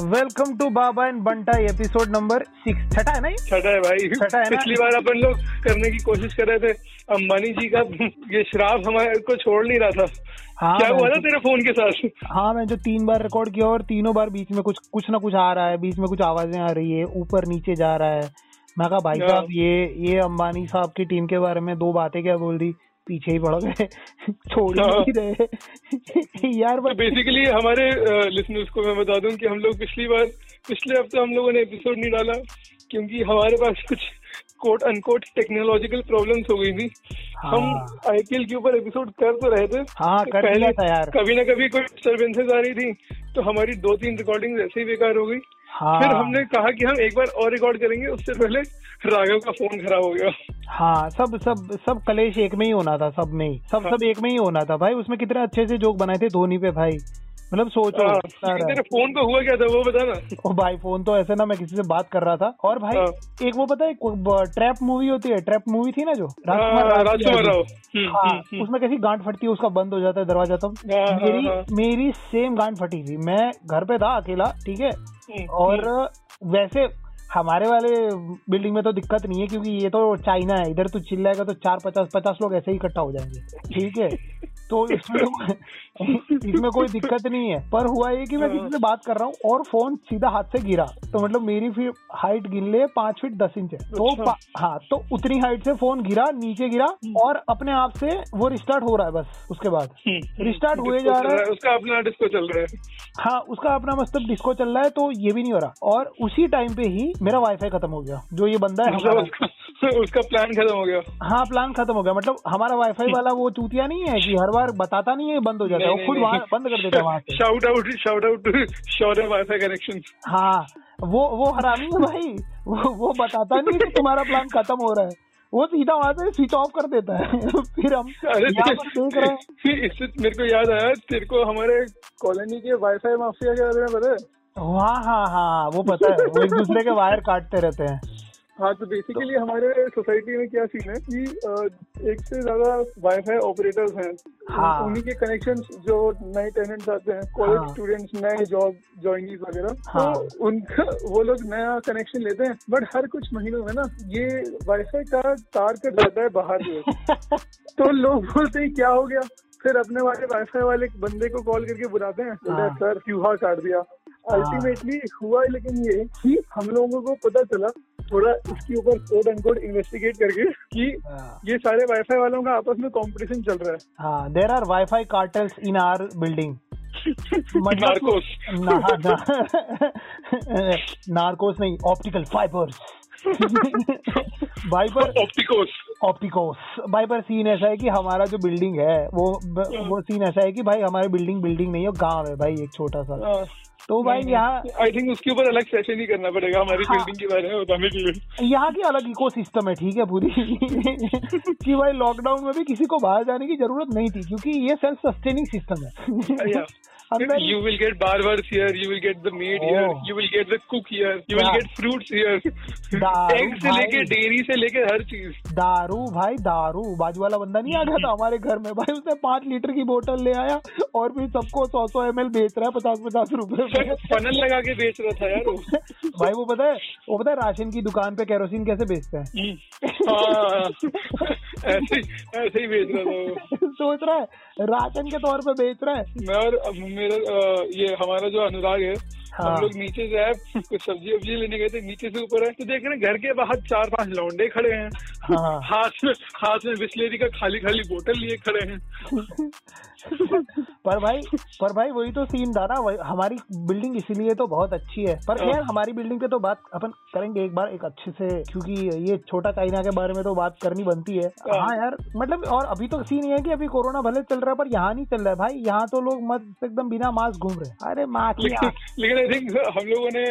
Welcome to Baba and Banta episode number six. छठा है ना ये? छठा है भाई। छठा है पिछली बार अपन लोग करने की कोशिश कर रहे थे अंबानी जी का ये श्राप हमारे को छोड़ नहीं रहा था। हाँ क्या हुआ था तेरे फ़ोन के साथ? हाँ मैं जो तीन बार रिकॉर्ड किया और तीनों बार बीच में कुछ कुछ ना कुछ आ रहा है बीच में कुछ आवाज़ें आ रही है ऊपर नीचे जा रहा है। मैं कहा भाई हाँ। साहब ये ये अंबानी साहब की टीम के बारे में दो बातें क्या बोल दी? पीछे ही पड़ गए छोड़ ही। नहीं रहे यार तो बट बेसिकली हमारे लिसनर्स को मैं बता दूँ कि हम लोग पिछली बार पिछले हफ़्ते हम लोगों ने एपिसोड नहीं डाला क्योंकि हमारे पास कुछ कोट अनकोट टेक्नोलॉजिकल प्रॉब्लम्स हो गई थी हाँ। हम। आईपीएल के ऊपर एपिसोड कर तो रहे थे हाँ तो कर दिया था यार कभी ना कभी कोई डिस्टर्बेंसेज आ रही थी तो हमारी दो तीन रिकॉर्डिंग ऐसे ही बेकार हो गई हाँ। फिर हमने कहा कि हम एक बार और रिकॉर्ड करेंगे उससे पहले राघव का फ़ोन खराब हो गया। हाँ सब सब सब कलेश एक में ही होना था सब में ही। सब हाँ। सब एक में ही होना था भाई। उसमें कितने अच्छे से जोक बनाए थे धोनी पे भाई। मतलब सोचो हाँ, फ़ोन पे हुआ क्या था वो बता ना? ओ भाई फ़ोन तो ऐसे ना मैं किसी से बात कर रहा था। और भाई हाँ। एक वो पता है ट्रैप मूवी होती है ट्रैप मूवी थी ना जो? हाँ, राजकुमार राव हम्म, हाँ हम्म, हम्म। उसमें कैसी गांठ फटती है उसका बंद हो जाता है दरवाज़ा तब हाँ, मेरी। मेरी सेम गांठ फटी थी। मैं घर पे था अकेला ठीक है? और वैसे हमारे वाले बिल्डिंग में तो दिक्कत नहीं है क्योंकि ये तो चाइना है। इधर तो चिल्लाएगा तो चार पचास पचास लोग ऐसे ही इकट्ठा हो जाएँगे ठीक है? तो इसमें इसमें कोई दिक्कत नहीं है। पर हुआ ये कि मैं किसी से बात कर रहा हूँ और फ़ोन सीधा हाथ से गिरा। तो मतलब मेरी फिर हाइट गिन ले पाँच फीट दस इंच है। तो अच्छा। हाँ तो उतनी हाइट से फ़ोन गिरा नीचे गिरा और अपने आप से वो रिस्टार्ट हो रहा है बस उसके बाद। हम्म, रिस्टार्ट हुए जा रहा है। उसका अपना डिस्को चल रहा है। हाँ उसका अपना मतलब डिस्को चल रहा है तो ये भी नहीं हो रहा। और उसी टाइम पे ही मेरा वाईफाई खत्म हो गया जो ये बंदा है मतलब उसका उसका प्लान खत्म हो गया। हाँ प्लान खत्म हो गया। मतलब हमारा वाईफाई वाला वो चूतिया नहीं है कि हर बार बताता नहीं है बंद हो जाता है। वो खुद वहाँ बंद कर देता है वहाँ shout out shout out Shaurya wifi connection हाँ वो वो हरामी है भाई। वो वो बताता नहीं है कि तुम्हारा प्लान खत्म हो रहा है। वो सीधा वहाँ से स्विच ऑफ़ कर देता है। फिर हम अरे देख रहे हैं। इससे मेरे को याद आया तेरे को हमारे कॉलोनी के वाईफाई माफिया के बारे में पता है? हाँ हाँ हाँ वो पता है। वो एक दूसरे के वायर काटते रहते हैं। हाँ तो बेसिकली तो, हमारे सोसाइटी में क्या सीन है कि एक से ज़्यादा वाईफाई ऑपरेटर्स हैं हाँ। उन्हीं के कनेक्शन जो नए टेनेंट्स आते हैं कॉलेज हाँ। स्टूडेंट्स नए जॉब ज्वाइनीज वगैरह हाँ। तो उनका वो लोग नया कनेक्शन लेते हैं बट हर कुछ महीनों में ना ये वाईफाई का तार कट जाता है बाहर से तो लोग बोलते हैं क्या हो गया फिर अपने वाले वाईफाई वाले बंदे को कॉल करके बुलाते हैं बोलते हैं हाँ। सर क्यूहा काट दिया अल्टीमेटली हुआ लेकिन ये कि हम लोगों को पता चला थोड़ा इसके ऊपर कोड अनकोड इन्वेस्टिगेट करके कि हाँ। ये सारे वाईफाई वालों का आपस में कंपटीशन चल रहा है। हाँ there are wifi cartels in our building Narcos ना, ना, नार्कोस नहीं optical fibres viper Opticos Opticos भाई पर सीन ऐसा है कि हमारा जो बिल्डिंग है वो वो सीन ऐसा है कि भाई हमारी बिल्डिंग बिल्डिंग नहीं है गाँव है भाई एक छोटा सा। तो भाई यहाँ आई थिंक उसके ऊपर अलग सेशन ही करना पड़ेगा हमारी हाँ। के बारे में बताने के लिए। यहाँ की अलग इको सिस्टम है ठीक है पूरी। कि भाई लॉकडाउन में भी किसी को बाहर जाने की ज़रूरत नहीं थी क्योंकि ये सेल्फ सस्टेनिंग सिस्टम है अंदर you will get barbers here, you will get the maid here, Oh. you will get the cook here, you will get fruits here. दारू Egg से लेके डेयरी से लेके हर चीज़। दारू भाई दारू। बाजू वाला बंदा नहीं आ गया था हमारे घर में? भाई उसने पाँच लीटर की बोतल ले आया और फिर सबको सौ सौ एम बेच रहा है पचास पचास रुपए फनल लगा के बेच रहा था यार वो। भाई वो पता है वो पता है राशन की दुकान पे केरोसिन कैसे बेचते हैं? हाँ। ऐसे ही ऐसे ही बेच रहा था वो। सोच रहा है राशन के तौर पे बेच रहा है। मैं और मेरा ये हमारा जो अनुराग है हाँ। हम लोग नीचे से आए कुछ सब्ज़ी वब्जी लेने गए थे नीचे से ऊपर आए तो देख रहे हैं घर के बाहर चार पाँच लौंडे खड़े हैं। हाँ। हाथ में हाथ में बिस्लेरी का खाली खाली बोतल लिए खड़े हैं। पर भाई पर भाई वही तो सीन था ना हमारी बिल्डिंग इसीलिए तो बहुत अच्छी है। पर खैर हमारी बिल्डिंग पे तो बात अपन करेंगे एक बार एक अच्छे से क्योंकि ये छोटा चाइना के बारे में तो बात करनी बनती है। हाँ यार मतलब और अभी तो सीन ये है कि अभी कोरोना भले चल रहा है पर यहाँ नहीं चल रहा है। भाई यहाँ तो लोग मत एकदम बिना मास्क घूम रहे अरे माँ की लेकिन आई थिंक हम लोगों ने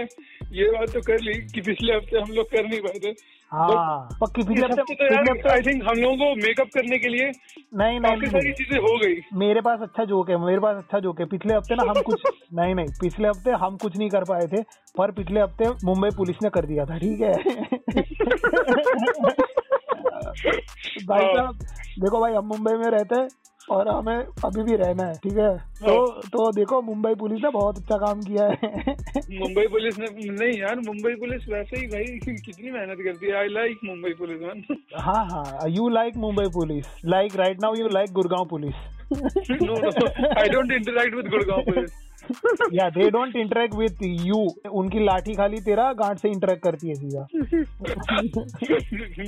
ये बात तो कर ली कि पिछले हफ़्ते हम लोग कर नहीं पाए थे। हाँ पक्की तो आई थिंक हम लोगों को मेकअप करने के लिए नहीं नहीं सारी चीज़ें हो गई। मेरे पास अच्छा जोक है मेरे पास अच्छा जोक है। पिछले हफ़्ते ना हम कुछ नहीं नहीं पिछले हफ़्ते हम कुछ नहीं कर पाए थे पर पिछले हफ़्ते मुंबई पुलिस ने कर दिया था ठीक है? भाई हाँ। साहब देखो भाई हम मुंबई में रहते हैं और हमें अभी भी रहना है ठीक है? तो तो देखो मुंबई पुलिस ने बहुत अच्छा काम किया है। मुंबई पुलिस ने नहीं यार मुंबई पुलिस वैसे ही भाई कितनी मेहनत करती है। I like Mumbai police man हाँ हाँ you like Mumbai police. Like right now you like Gurgaon police. No no, I don't interact with Gurgaon police. या they don't interact with you उनकी लाठी खाली तेरा गांठ से इंटरेक्ट करती है सीधा।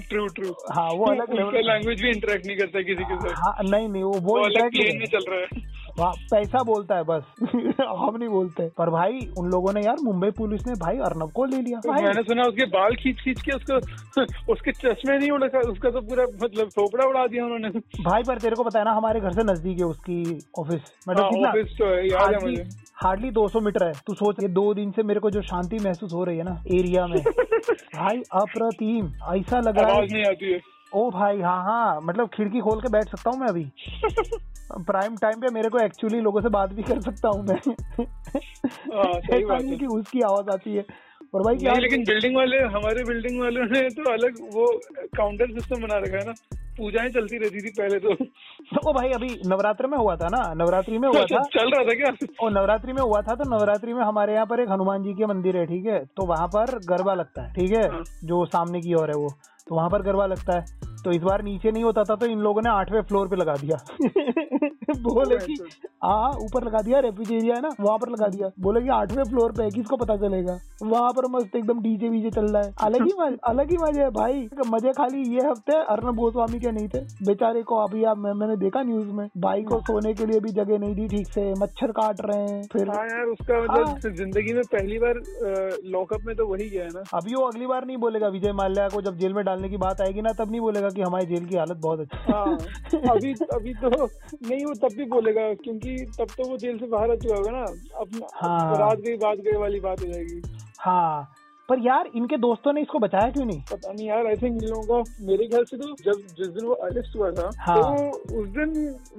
ट्रू ट्रू हाँ वो अलग लैंग्वेज भी इंटरेक्ट नहीं करता किसी के साथ। हाँ नहीं नहीं वो वो वो अलग प्लेन नहीं में चल रहा है। पैसा बोलता है बस। हम नहीं बोलते। पर भाई उन लोगों ने यार मुंबई पुलिस ने भाई अर्नब को ले लिया। भाई। मैंने सुना उसके बाल खींच खींच के उसको उसके चश्मे नहीं उड़ा उसका तो पूरा मतलब थोपड़ा उड़ा दिया उन्होंने। भाई पर तेरे को बताया ना हमारे घर से नज़दीक है उसकी ऑफ़िस। मतलब हाँ, ऑफ़िस तो है, है हार्डली 200 मीटर है। तू सोच ये दो दिन से मेरे को जो शांति महसूस हो रही है ना एरिया में। भाई अप्रतिम। ऐसा लग रहा है है। ओ भाई हाँ हाँ मतलब खिड़की खोल के बैठ सकता हूँ मैं अभी? प्राइम टाइम पे मेरे को एक्चुअली लोगों से बात भी कर सकता हूँ मैं। आ, सही ऐसा बात नहीं है। कि उसकी आवाज़ आती है। और भाई क्या लेकिन बिल्डिंग वाले हमारे बिल्डिंग वालों ने तो अलग वो काउंटर सिस्टम बना रखा है ना। पूजाएँ चलती रहती थी पहले तो। ओ भाई अभी नवरात्र में हुआ था ना? नवरात्रि में हुआ था? चल रहा था क्या? और नवरात्रि में हुआ था तो नवरात्रि में हमारे यहाँ पर एक हनुमान जी के मंदिर है ठीक है? तो वहाँ पर गरबा लगता है ठीक है? हाँ। जो सामने की ओर है वो। तो वहाँ पर गरबा लगता है। तो इस बार नीचे नहीं होता था तो इन लोगों ने आठवें फ्लोर पे लगा दिया। बोले कि हाँ ऊपर लगा दिया रेफ्यूज एरिया है ना वहाँ पर लगा दिया। बोले कि आठवें फ्लोर पे है किसको पता चलेगा? वहाँ! पर मस्त एकदम डीजे वीजे चल रहा है। अलग ही मज़े अलग ही मज़े है भाई। मज़े खाली ये हफ़्ते अर्नब गोस्वामी के नहीं थे। बेचारे को अभी आप मैं, मैंने देखा न्यूज़ में भाई को सोने के लिए भी जगह नहीं दी ठीक से मच्छर काट रहे हैं फिर हाँ यार उसका मतलब ज़िंदगी में पहली बार लॉकअप में तो वही गया है ना। अभी वो अगली बार नहीं बोलेगा विजय माल्या को जब जेल में डालने की बात आएगी ना तब नहीं बोलेगा की हमारी जेल की हालत बहुत अच्छी हाँ। अभी अभी तो नहीं वो तब भी बोलेगा क्योंकि तब तो वो जेल से बाहर आ चुका होगा ना। अपना हाँ। रात गई बात गई वाली बात हो जाएगी। हाँ पर यार इनके दोस्तों ने इसको बताया क्यों नहीं? पता नहीं यार आई थिंक इन लोगों का मेरे ख्याल से तो जब जिस दिन वो अरेस्ट हुआ था हाँ। तो उस दिन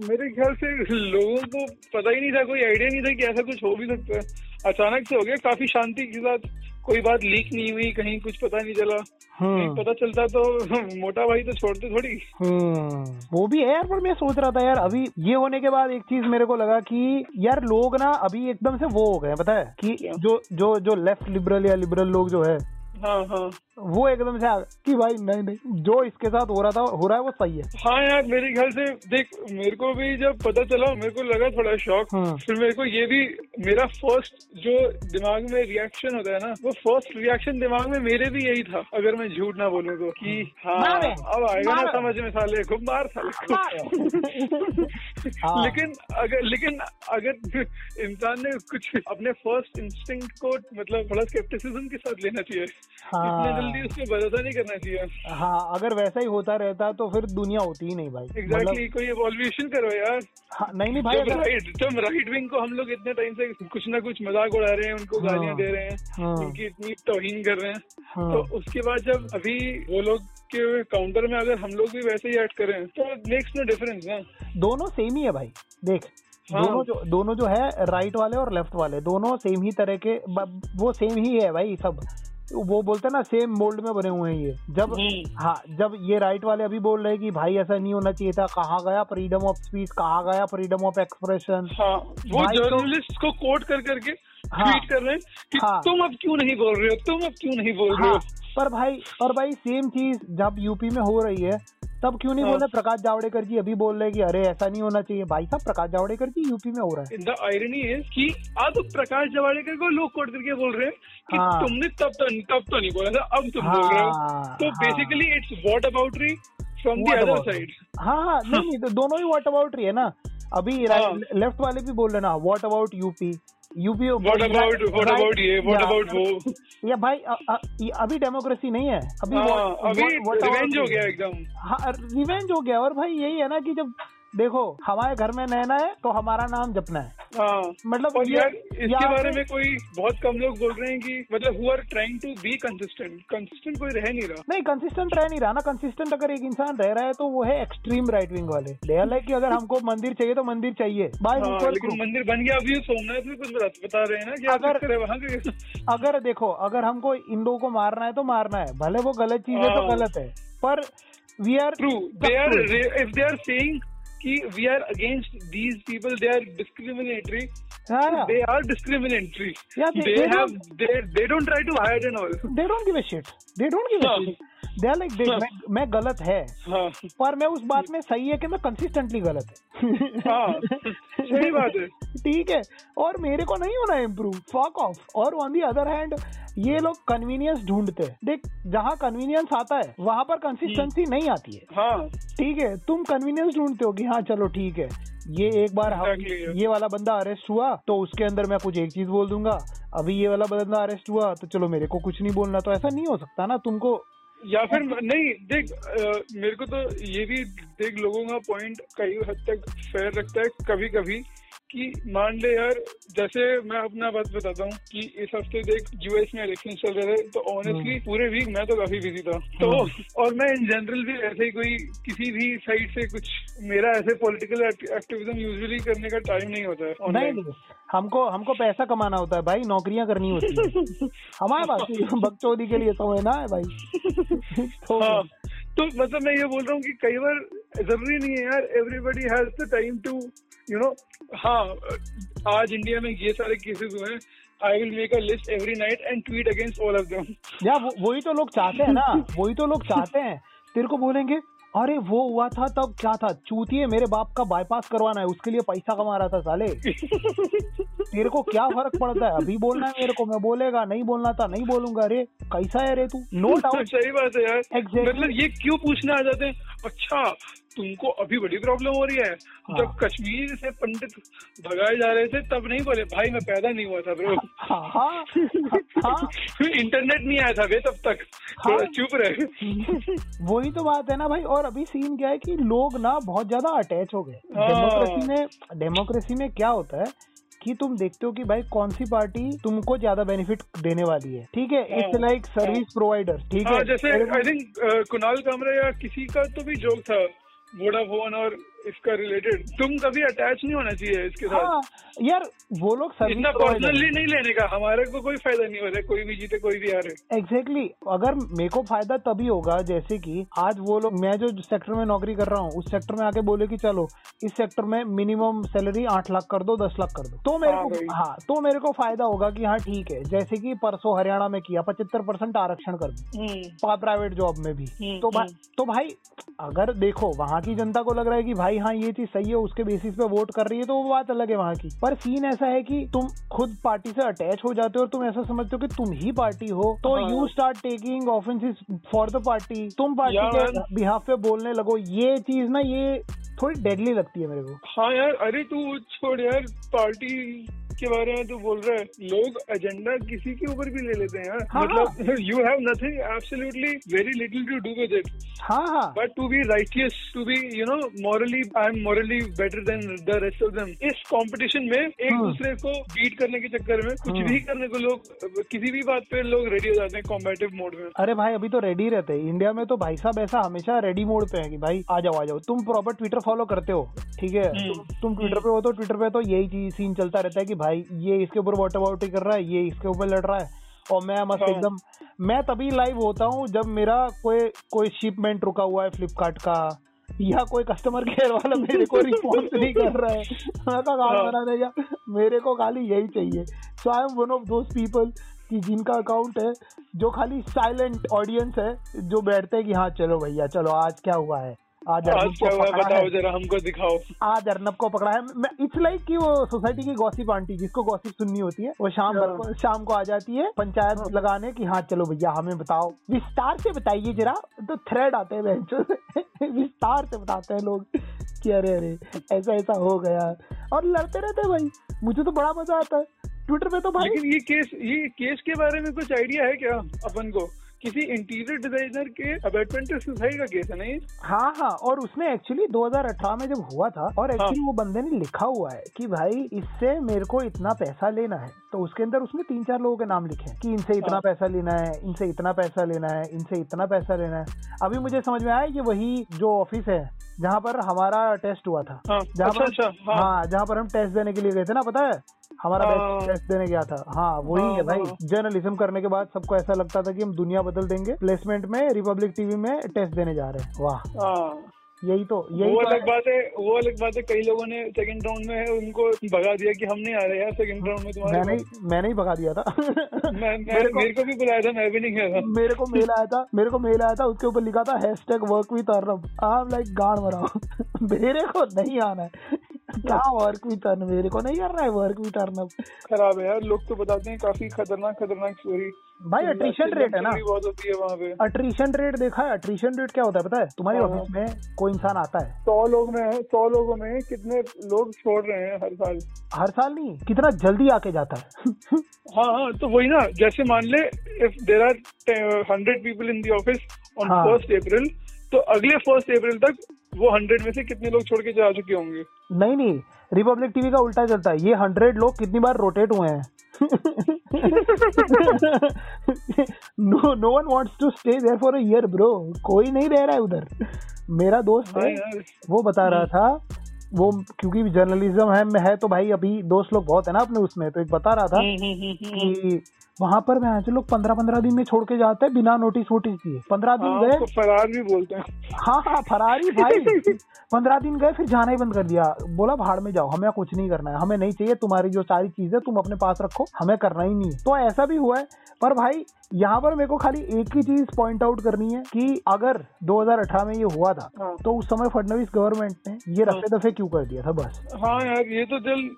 मेरे ख्याल से लोगों को पता ही नहीं था कोई आइडिया नहीं था कि ऐसा कुछ हो भी सकता है। अचानक से हो गया काफ़ी शांति के साथ कोई बात लीक नहीं हुई कहीं कुछ पता नहीं चला। हम्म पता चलता तो मोटा भाई तो छोड़ते थोड़ी। हाँ। वो भी है यार पर मैं सोच रहा था यार अभी ये होने के बाद एक चीज़ मेरे को लगा कि यार लोग ना अभी एकदम से वो हो गए पता है? कि जो जो जो लेफ़्ट लिबरल या लिबरल लोग जो है हाँ हाँ। वो एकदम से कि भाई नहीं नहीं जो इसके साथ हो रहा था हो रहा है वो सही है। हाँ यार मेरे ख्याल से देख मेरे को भी जब पता चला मेरे को लगा थोड़ा शौक हम्म। फिर मेरे को ये भी मेरा फ़र्स्ट जो दिमाग में रिएक्शन होता है ना वो फ़र्स्ट रिएक्शन दिमाग में मेरे भी यही था अगर मैं झूठ ना बोलूँ तो कि हाँ। अब आएगा ना समझ में साले खूब मार साले हाँ। लेकिन अगर लेकिन अगर इंसान ने कुछ अपने फ़र्स्ट इंस्टिंक्ट को मतलब थोड़ा स्केप्टिसिज्म के साथ लेना चाहिए। हाँ। उस पर भरोसा नहीं करना चाहिए हाँ अगर वैसा ही होता रहता तो फिर दुनिया होती ही नहीं भाई एग्जैक्टली कोई एवोल्यूशन करो यार हाँ, नहीं नहीं भाई जब अगर राइट जब राइट विंग को हम लोग इतने टाइम से कुछ ना कुछ मज़ाक उड़ा रहे हैं उनको हाँ। गालियाँ दे रहे हैं हाँ। उनकी इतनी तोहीन कर रहे हैं हाँ। तो उसके बाद जब अभी वो लोग के काउंटर में अगर हम लोग भी वैसे ही एक्ट करें तो मेक्स नो डिफरेंस ना दोनों सेम ही है भाई देख हाँ। दोनों जो दोनों जो है राइट वाले और लेफ़्ट वाले दोनों सेम ही तरह के वो सेम ही है भाई सब वो बोलते हैं ना सेम मोल्ड में बने हुए हैं ये जब। हाँ जब ये राइट वाले अभी बोल रहे हैं कि भाई ऐसा नहीं होना चाहिए था कहा गया फ्रीडम ऑफ़ स्पीच कहा गया फ्रीडम ऑफ़ एक्सप्रेशन हाँ वो भाई तो- जर्नलिस्ट को कोट कर करके हाँ। ट्वीट कर रहे हैं कि हाँ। तुम अब क्यों नहीं बोल रहे हो तुम अब क्यों नहीं बोल रहे हाँ हो पर भाई पर भाई सेम चीज़ जब यूपी में हो रही है तब क्यों नहीं हाँ। बोल रहे प्रकाश जावड़ेकर जी अभी बोल रहे हैं कि अरे ऐसा नहीं होना चाहिए भाई साहब प्रकाश जावड़ेकर जी यूपी में हो रहा है द आयरनी इज़ कि अब प्रकाश जावड़ेकर को लोग कोट करके बोल रहे हैं कि हाँ। तुमने तब तो तब तो नहीं बोला था अब तुम बोल रहे हो हाँ, तो हाँ। Basically it's what about re from the other side हाँ हाँ नहीं नहीं तो दोनों ही व्हाट अबाउट रही है ना अभी हाँ। लेफ़्ट वाले भी बोल रहे ना what about UP UP what about what about ये? व्हाट अबाउट वो? या भाई अ, अ, अभी डेमोक्रेसी नहीं है। अभी आ, वो, अभी रिवेंज हो गया एकदम। हाँ रिवेंज हो गया। और भाई यही है ना कि जब देखो हमारे घर में नैना है तो हमारा नाम जपना है। हाँ। मतलब और यार इसके बारे में कोई बहुत कम लोग बोल रहे हैं कि मतलब who are trying to be consistent consistent कोई रह नहीं रहा। नहीं कंसिस्टेंट रह नहीं रहा ना। कंसिस्टेंट अगर एक इंसान रह रहा है तो वो है एक्सट्रीम राइट विंग वाले। दे आर लाइक कि अगर हमको मंदिर चाहिए तो मंदिर चाहिए। बाय हाँ, लेकिन मंदिर बन गया अभी सोमनाथ में कुछ बता, रहे हैं ना कि अगर- वहाँ अगर देखो अगर हमको इन लोगों को मारना है तो मारना है। भले वो गलत चीज़ है तो हाँ। गलत है। पर we are true they are if they are saying कि we are against these people they are discriminatory they are discriminatory they have they don't try to hide and all. They don't give a shit they don't give a. Shit they are like मैं मैं गलत है। हाँ। पर मैं उस बात में सही है कि मैं कंसिस्टेंटली गलत हाँ। सही बात है। ठीक है। और मेरे को नहीं होना इम्प्रूव फक ऑफ़ और ऑन दी अदर हैंड ये लोग कन्वीनियंस ढूंढते हैं। देख जहाँ कन्वीनियंस आता है वहाँ पर कंसिस्टेंसी नहीं आती है। हाँ। ठीक है तुम कन्वीनियंस ढूंढते हो कि हाँ चलो ठीक है। ये एक बार Exactly, ये वाला बंदा अरेस्ट हुआ तो उसके अंदर मैं कुछ एक चीज़ बोल दूँगा। अभी ये वाला बंदा अरेस्ट हुआ तो चलो मेरे को कुछ नहीं बोलना। तो ऐसा नहीं हो सकता ना तुमको या फिर नहीं देख अ, मेरे को तो ये भी देख लोगों का पॉइंट कई हद तक फेयर रखता है कभी कभी कि मान ले यार जैसे मैं अपना बात बताता हूँ कि इस हफ़्ते देख यूएस में इलेक्शन चल रहे थे तो ऑनेस्टली पूरे वीक मैं तो काफ़ी बिज़ी था। तो और मैं इन जनरल भी ऐसे ही कोई किसी भी साइड से कुछ मेरा ऐसे पॉलिटिकल एक्टिविज्म यूजुअली करने का टाइम नहीं होता है नहीं हमको हमको पैसा कमाना होता है भाई नौकरियाँ करनी होती है। हमारे पास बकचोदी के लिए समय ना है भाई। तो हाँ। तो मतलब मैं ये बोल रहा हूँ कि कई बार ज़रूरी नहीं है यार everybody has the time to you know हाँ आज इंडिया में ये सारे केसेस हुए हैं। I will make a list every night and tweet against all of them या वो, वही तो लोग चाहते हैं ना वही तो लोग चाहते हैं। तेरे को बोलेंगे अरे वो हुआ था तब क्या था? चूतिए मेरे बाप का बाईपास करवाना है उसके लिए पैसा कमा रहा था साले। तेरे को क्या फ़र्क पड़ता है? अभी बोलना है मेरे को मैं बोलेगा नहीं बोलना था नहीं बोलूँगा। अरे कैसा है रे तू? नो डाउट सही बात है यार। Exactly. मतलब ये क्यों पूछने आ जाते हैं? अच्छा तुमको अभी बड़ी प्रॉब्लम हो रही है। हाँ। जब कश्मीर से पंडित भगाए जा रहे थे तब नहीं बोले। भाई मैं पैदा नहीं हुआ था ब्रो हाँ हाँ हाँ। इंटरनेट नहीं आया था वे तब तक। हाँ। थोड़ा चुप रहे। वही तो बात है ना भाई। और अभी सीन क्या है कि लोग ना बहुत ज़्यादा अटैच हो गए। हाँ। डेमोक्रेसी में डेमोक्रेसी में क्या होता है? कि तुम देखते हो कि भाई कौन सी पार्टी तुमको ज़्यादा बेनिफिट देने वाली है। ठीक है? इट्स। लाइक सर्विस प्रोवाइडर ठीक हाँ है? जैसे आई थिंक कुणाल कामरा या किसी का तो भी जोक था वोडाफोन और इसका रिलेटेड तुम कभी अटैच नहीं होना चाहिए इसके साथ। हाँ यार वो लोग इतना पर्सनली नहीं लेने का हमारे को कोई फ़ायदा नहीं हो रहा है कोई भी जीते कोई भी हारे। Exactly exactly. अगर मेरे को फ़ायदा तभी होगा जैसे कि आज वो लोग मैं जो सेक्टर में नौकरी कर रहा हूँ उस सेक्टर में आके बोले कि चलो इस सेक्टर में मिनिमम सैलरी आठ लाख कर दो दस लाख कर दो। तो मेरे हाँ को हाँ तो मेरे को फ़ायदा होगा कि हाँ ठीक है जैसे कि परसों हरियाणा में किया पचहत्तर परसेंट आरक्षण कर दो प्राइवेट जॉब में भी। हम्म, तो भाई तो भाई अगर देखो वहाँ की जनता को लग रहा है कि भाई हाँ ये चीज़ सही है उसके बेसिस पे वोट कर रही है तो वो बात अलग है वहाँ की। पर सीन ऐसा है कि तुम खुद पार्टी से अटैच हो जाते हो और तुम ऐसा समझते हो कि तुम ही पार्टी हो तो। You start taking offences for the party तुम पार्टी के बिहाफ पे बोलने लगो ये चीज़ ना ये थोड़ी डेडली लगती है मेरे को। हाँ यार अरे तू छोड़ यार पार्टी के बारे में तो बोल रहे हैं लोग एजेंडा किसी के ऊपर भी ले लेते हैं हाँ, मतलब you have nothing absolutely very little to do with it हाँ हाँ। But to be righteous to be you know morally I am morally better than the rest of them इस कंपटीशन में एक हाँ। दूसरे को बीट करने के चक्कर में कुछ हाँ। भी करने को लोग किसी भी बात पे लोग रेडी हो जाते हैं कॉम्बेटिव मोड में। अरे भाई अभी तो रेडी रहते हैं। इंडिया में तो भाई साहब ऐसा हमेशा रेडी मोड पे है कि भाई आ जाओ आ जाओ। तुम प्रॉपर ट्विटर फॉलो करते हो ठीक है? हम्म। तुम, तुम ट्विटर पे हो तो ट्विटर पे तो यही चीज़ सीन चलता रहता है कि भाई ये इसके ऊपर वॉटर वाउटी कर रहा है ये इसके ऊपर लड़ रहा है और मैं मस्त हाँ। एकदम मैं तभी लाइव होता हूँ जब मेरा कोई कोई शिपमेंट रुका हुआ है फ्लिपकार्ट का या कोई कस्टमर केयर वाला मेरे को रिस्पॉन्स नहीं कर रहा है मैं काम हाँ। बनाने जा मेरे को खाली यही चाहिए so I am one of those people कि जिनका अकाउंट है जो खाली साइलेंट ऑडियंस है जो बैठते हैं कि हाँ चलो भैया चलो आज क्या हुआ है आज अर्नब को पकड़ा बताओ जरा हमको दिखाओ। आज अर्नब को पकड़ा है। इट्स लाइक कि वो सोसाइटी की गॉसिप आंटी जिसको गॉसिप सुननी होती है वो शाम भर को शाम को आ जाती है पंचायत लगाने की हाँ चलो भैया हमें बताओ। विस्तार से बताइए जरा तो थ्रेड आते हैं विस्तार से बताते हैं लोग कि अरे अरे ऐसा ऐसा हो गया। और लड़ते रहते हैं भाई। मुझे तो बड़ा मज़ा आता है। ट्विटर पे तो भाई लेकिन ये केस ये केस के बारे में कुछ आइडिया है क्या अपन को? किसी इंटीरियर डिज़ाइनर के अबेटमेंट सुसाइड का केस है नहीं? हाँ हाँ और उसमें एक्चुअली 2018 में जब हुआ था और एक्चुअली हाँ। वो बंदे ने लिखा हुआ है कि भाई इससे मेरे को इतना पैसा लेना है। तो उसके अंदर उसने तीन चार लोगों के नाम लिखे कि इनसे इतना हाँ। पैसा लेना है इनसे इतना पैसा लेना है इनसे इतना पैसा लेना है। अभी मुझे समझ में आया ये वही जो ऑफ़िस है जहाँ पर हमारा टेस्ट हुआ था। हाँ जहाँ अच्छा पर अच्छा हाँ। हाँ जहाँ पर हम टेस्ट देने के लिए गए थे ना पता है? हमारा हाँ। टेस्ट देने गया था। हाँ वही हाँ, भाई। जर्नलिज्म करने के बाद सबको ऐसा लगता था कि हम दुनिया बदल देंगे। प्लेसमेंट में रिपब्लिक टीवी में टेस्ट देने जा रहे हैं। वाह। यही तो यही वो तो अलग बात है वो अलग बात है कई लोगों ने सेकंड राउंड में उनको भगा दिया कि हम नहीं आ रहे यार सेकंड राउंड में तुम्हारे मैंने। मैंने ही भगा दिया था। मैं, मैं मेरे को- मेरे को भी बुलाया था मैं भी नहीं गया था। मेरे को मेल आया था मेरे को मेल आया था उसके ऊपर लिखा था hashtag work with Arnab I am like गाड़ मरा मेरे को नहीं आना है। क्या वर्क विथ अर्न मेरे को नहीं करना है वर्क विथ अर्नब खराब है यार लोग तो बताते हैं काफ़ी खतरनाक खतरनाक स्टोरी भाई अट्रीशन रेट है ना। बहुत होती है वहाँ पे। अट्रीशन रेट देखा है अट्रीशन रेट क्या होता है पता है? तुम्हारे हाँ। ऑफ़िस में कोई इंसान आता है। सौ लोग में सौ लोगों में कितने लोग छोड़ रहे हैं हर साल? हर साल नहीं कितना जल्दी आके जाता है। हाँ हाँ तो वही ना जैसे मान ले if there are hundred people in the office on हाँ। फ़र्स्ट अप्रैल तो अगले फ़र्स्ट अप्रैल तक वो हंड्रेड में से कितने लोग छोड़ के जा चुके होंगे? नहीं नहीं रिपब्लिक टीवी का उल्टा चलता है। ये हंड्रेड लोग कितनी बार रोटेट हुए हैं? No no one wants to stay there for a year bro कोई नहीं रह रहा है उधर। मेरा दोस्त हाँ है वो बता रहा था वो क्योंकि जर्नलिज्म है में है तो भाई अभी दोस्त लोग बहुत है ना अपने उसमें तो एक बता रहा था हम्म, हम्म, हम्म। कि वहाँ पर मैं लोग पंद्रह पंद्रह दिन में छोड़ के जाते हैं बिना नोटिस वोटिस दिए। पंद्रह दिन हाँ, गए। उसको फरार भी बोलते हैं। हाँ हाँ फरारी भाई। पंद्रह दिन गए फिर जाना ही बंद कर दिया। बोला भाड़ में जाओ हमें कुछ नहीं करना है। हमें नहीं चाहिए तुम्हारी जो सारी चीज़ें तुम अपने पास रखो हमें करना ही नहीं। है तो ऐसा भी हुआ है। पर भाई यहाँ पर मेरे को खाली एक ही चीज़ पॉइंट आउट करनी है कि अगर 2018 में ये हुआ था हाँ। तो उस समय फडनवीस गवर्नमेंट ने ये रफे दफे क्यों कर दिया था? बस। हाँ यार ये तो जल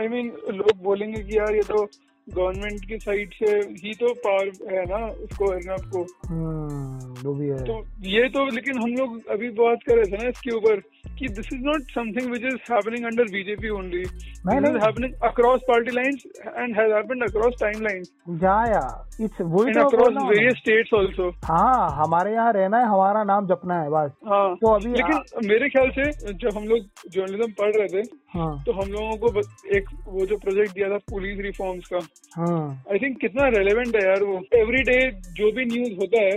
आई मीन लोग बोलेंगे कि यार ये तो गवर्नमेंट की साइड से ही तो पावर है ना उसको अर्नब को। हम्म वो भी है। तो ये तो लेकिन हम लोग अभी बात कर रहे थे ना इसके ऊपर कि this is not something which is happening under BJP only this is happening across party lines and has happened across time lines जा या इट्स वही एंड तो अक्रॉस। वेरियस स्टेट्स आल्सो हाँ हमारे यहाँ रहना है हमारा नाम जपना है बस। हाँ तो अभी लेकिन मेरे ख्याल से जब हम लोग जर्नलिज्म पढ़ रहे थे हाँ। तो हम लोगों को एक वो जो प्रोजेक्ट दिया था पुलिस रिफॉर्म्स का। हाँ। आई थिंक कितना रेलेवेंट है यार वो। एवरी डे जो भी न्यूज़ होता है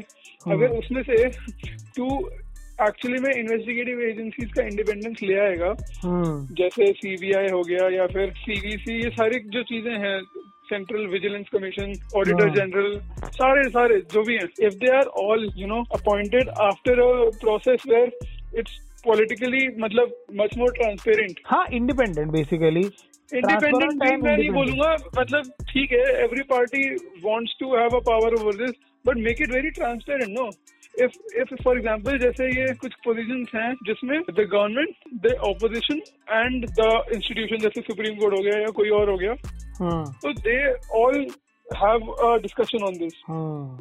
अगर उसमें से टू एक्चुअली में इन्वेस्टिगेटिव एजेंसीज का इंडिपेंडेंस ले आएगा हम्म जैसे सीबीआई हो गया या फिर सीवीसी ये सारी जो चीज़ें हैं सेंट्रल विजिलेंस कमीशन ऑडिटर हाँ। जनरल सारे सारे जो भी हैं if they are all you know appointed after a process where it's politically मतलब मच मोर ट्रांसपेरेंट हाँ इंडिपेंडेंट बेसिकली इंडिपेंडेंट भी मैं नहीं बोलूँगा मतलब ठीक है every party wants to have a power over this but make it very transparent no if if for example जैसे ये कुछ पोजिशन हैं जिसमें the government the opposition and the institution जैसे सुप्रीम कोर्ट हो गया या कोई और हो गया हम्म तो they all have a discussion on this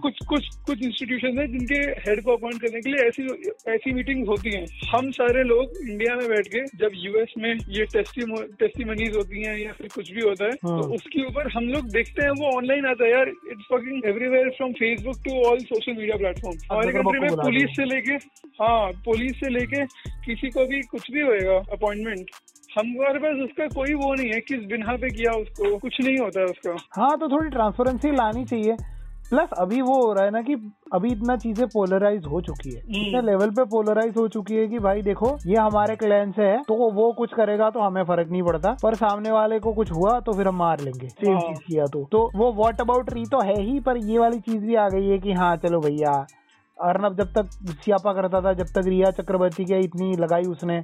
कुछ कुछ कुछ इंस्टीट्यूशन है जिनके हेड को अपॉइंट करने के लिए ऐसी ऐसी मीटिंग होती हैं। हम सारे लोग इंडिया में बैठ के जब यूएस में ये टेस्टिमनीज होती हैं या फिर कुछ भी होता है हाँ। तो उसके ऊपर हम लोग देखते हैं वो ऑनलाइन आता है यार। It's fucking everywhere from Facebook to all social media platform हमारी कंट्री में पुलिस से लेके हाँ पुलिस से लेके किसी को भी कुछ भी होएगा अपॉइंटमेंट हमारे पास उसका कोई वो नहीं है किस बिना पे किया उसको? कुछ नहीं होता है उसका। हाँ तो थोड़ी ट्रांसपेरेंसी लानी चाहिए। प्लस अभी वो हो रहा है ना कि अभी इतना चीज़ें पोलराइज हो चुकी है। हम्म। इतने लेवल पे पोलराइज हो चुकी है कि भाई देखो ये हमारे क्लैन से है तो वो कुछ करेगा तो हमें फ़र्क नहीं पड़ता। पर सामने वाले को कुछ हुआ तो फिर हम मार लेंगे। सेम हाँ। चीज़ किया तो। तो वो वॉट अबाउट री तो है ही पर ये वाली चीज़ भी आ गई है कि हाँ चलो भैया। अर्नब जब तक सियापा करता था जब तक रिया चक्रवर्ती के इतनी लगाई उसने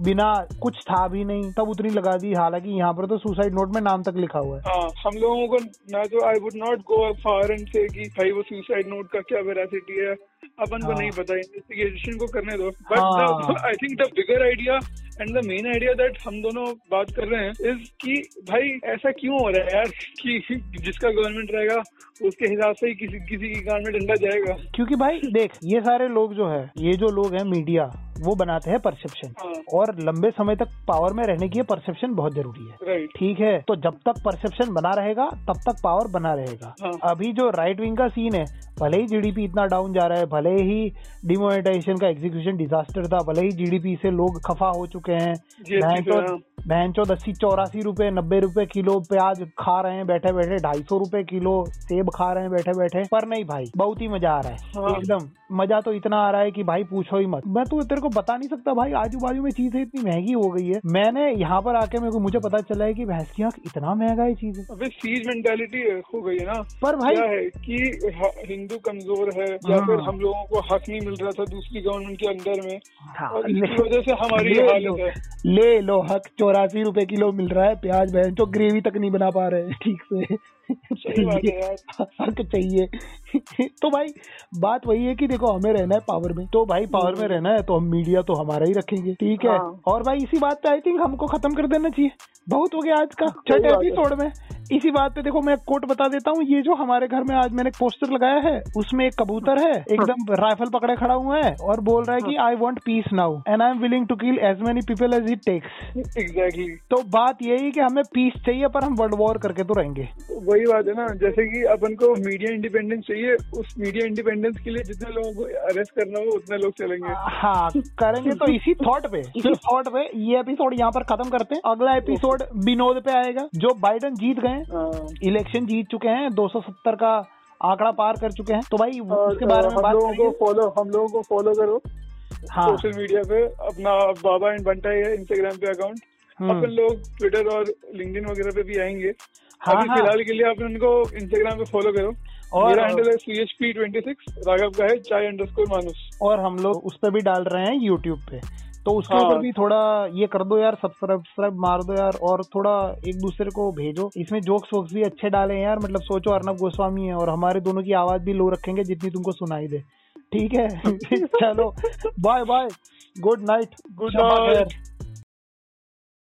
बिना कुछ था भी नहीं तब उतनी लगा दी। हालाँकि यहाँ पर तो सुसाइड नोट में नाम तक लिखा हुआ है। आ, हम लोगों को ना तो I would not go for and से कि भाई वो सुसाइड नोट का क्या वेरासिटी है। अपन को हाँ। नहीं पता इन्वेस्टिगेशन को करने दो। हाँ। But I think the bigger idea and the main idea that हम दोनों बात कर रहे हैं इज़ कि भाई ऐसा क्यों हो रहा है यार कि जिसका गवर्नमेंट रहेगा उसके हिसाब से ही किसी किसी की गांड में डंडा जाएगा। क्योंकि भाई देख ये सारे लोग जो है ये जो लोग हैं मीडिया वो बनाते हैं परसेप्शन हाँ। और लंबे समय तक पावर में रहने की परसेप्शन बहुत ज़रूरी है। ठीक है? तो जब तक परसेप्शन बना रहेगा तब तक पावर बना रहेगा। हाँ। अभी जो राइट विंग का सीन है भले ही जीडीपी इतना डाउन जा रहा है भले ही डिमोनेटाइजेशन का एग्जीक्यूशन डिजास्टर था भले ही जीडीपी से लोग खफा हो चुके हैं। बहन चौद अस्सी चौरासी रुपए नब्बे रुपए किलो प्याज खा रहे हैं बैठे बैठे ढाई सौ रुपए किलो सेब खा रहे हैं बैठे बैठे। पर नहीं भाई बहुत ही मज़ा आ रहा है। हाँ। एकदम मज़ा तो इतना आ रहा है कि भाई पूछो ही मत। मैं तो तेरे को बता नहीं सकता भाई आजू बाजू में चीज़ें इतनी महँगी हो गई है। मैंने यहाँ पर आके मेरे को मुझे पता चला है की भैंस की आँख इतना महँगा है चीज़। सीज मेंटालिटी हो गई है ना। पर भाई क्या है कि हिंदू कमज़ोर है या हाँ। फिर हम लोगों को हक नहीं मिल रहा था दूसरी गवर्नमेंट के अंदर में। हाँ, वजह से हमारी ले लो हालत है। ले लो हक चौरासी रुपए किलो मिल रहा है, प्याज, बहन, जो ग्रेवी तक नहीं बना पा रहे ठीक से। सही बात है यार। हक चाहिए। तो भाई बात वही है कि देखो हमें रहना है पावर में। तो भाई पावर में रहना है तो हम मीडिया तो हमारा ही रखेंगे ठीक है? हाँ। और भाई इसी बात पे आई थिंक हमको खत्म कर देना चाहिए। बहुत हो गया आज का छठे एपिसोड में। इसी बात पे देखो मैं कोट बता देता हूँ। ये जो हमारे घर में आज मैंने पोस्टर लगाया है उसमें एक कबूतर है एकदम राइफल पकड़े खड़ा हुआ है और बोल रहा है कि I want peace now and I am willing to kill as many people as it takes exactly तो बात यही कि हमें पीस चाहिए पर हम वर्ल्ड वॉर करके तो रहेंगे। वही बात है ना जैसे कि अपन को मीडिया इंडिपेंडेंस चाहिए उस मीडिया इंडिपेंडेंस के लिए जितने लोगों को अरेस्ट करना हो उतने लोग चलेंगे। हाँ करेंगे तो इसी थॉट पे इसी थॉट पे ये एपिसोड यहाँ पर खत्म करते हैं। अगला एपिसोड विनोद पे आएगा जो बाइडन जीत गए हाँ। इलेक्शन जीत चुके हैं 270 का आंकड़ा पार कर चुके हैं। तो भाई उसके बारे में हम बात लोगों को फॉलो हम लोगों को फॉलो करो। हाँ। सोशल मीडिया पे अपना बाबा एंड बंटा है इंस्टाग्राम पे अकाउंट हम्म, अपन लोग ट्विटर और लिंक्डइन वगैरह पे भी आएँगे। हाँ, अभी हाँ। फ़िलहाल के लिए अपन उनको इंस्टाग्राम पे फॉलो करो। और- मेरा हैंडल है C H P twenty six Raghav का है चाय अंडरस्कोर मानुस और हम लोग उस पर भी डाल रहे हैं यूट्यूब पे। तो उसके ऊपर हाँ। भी थोड़ा ये कर दो यार सब्सक्राइब मार दो यार और थोड़ा एक दूसरे को भेजो। इसमें जोक्स वोक्स भी अच्छे डाले हैं यार मतलब सोचो अर्नब गोस्वामी है और हमारे दोनों की आवाज़ भी लो रखेंगे जितनी तुमको सुनाई दे। ठीक है? चलो bye bye good night good night.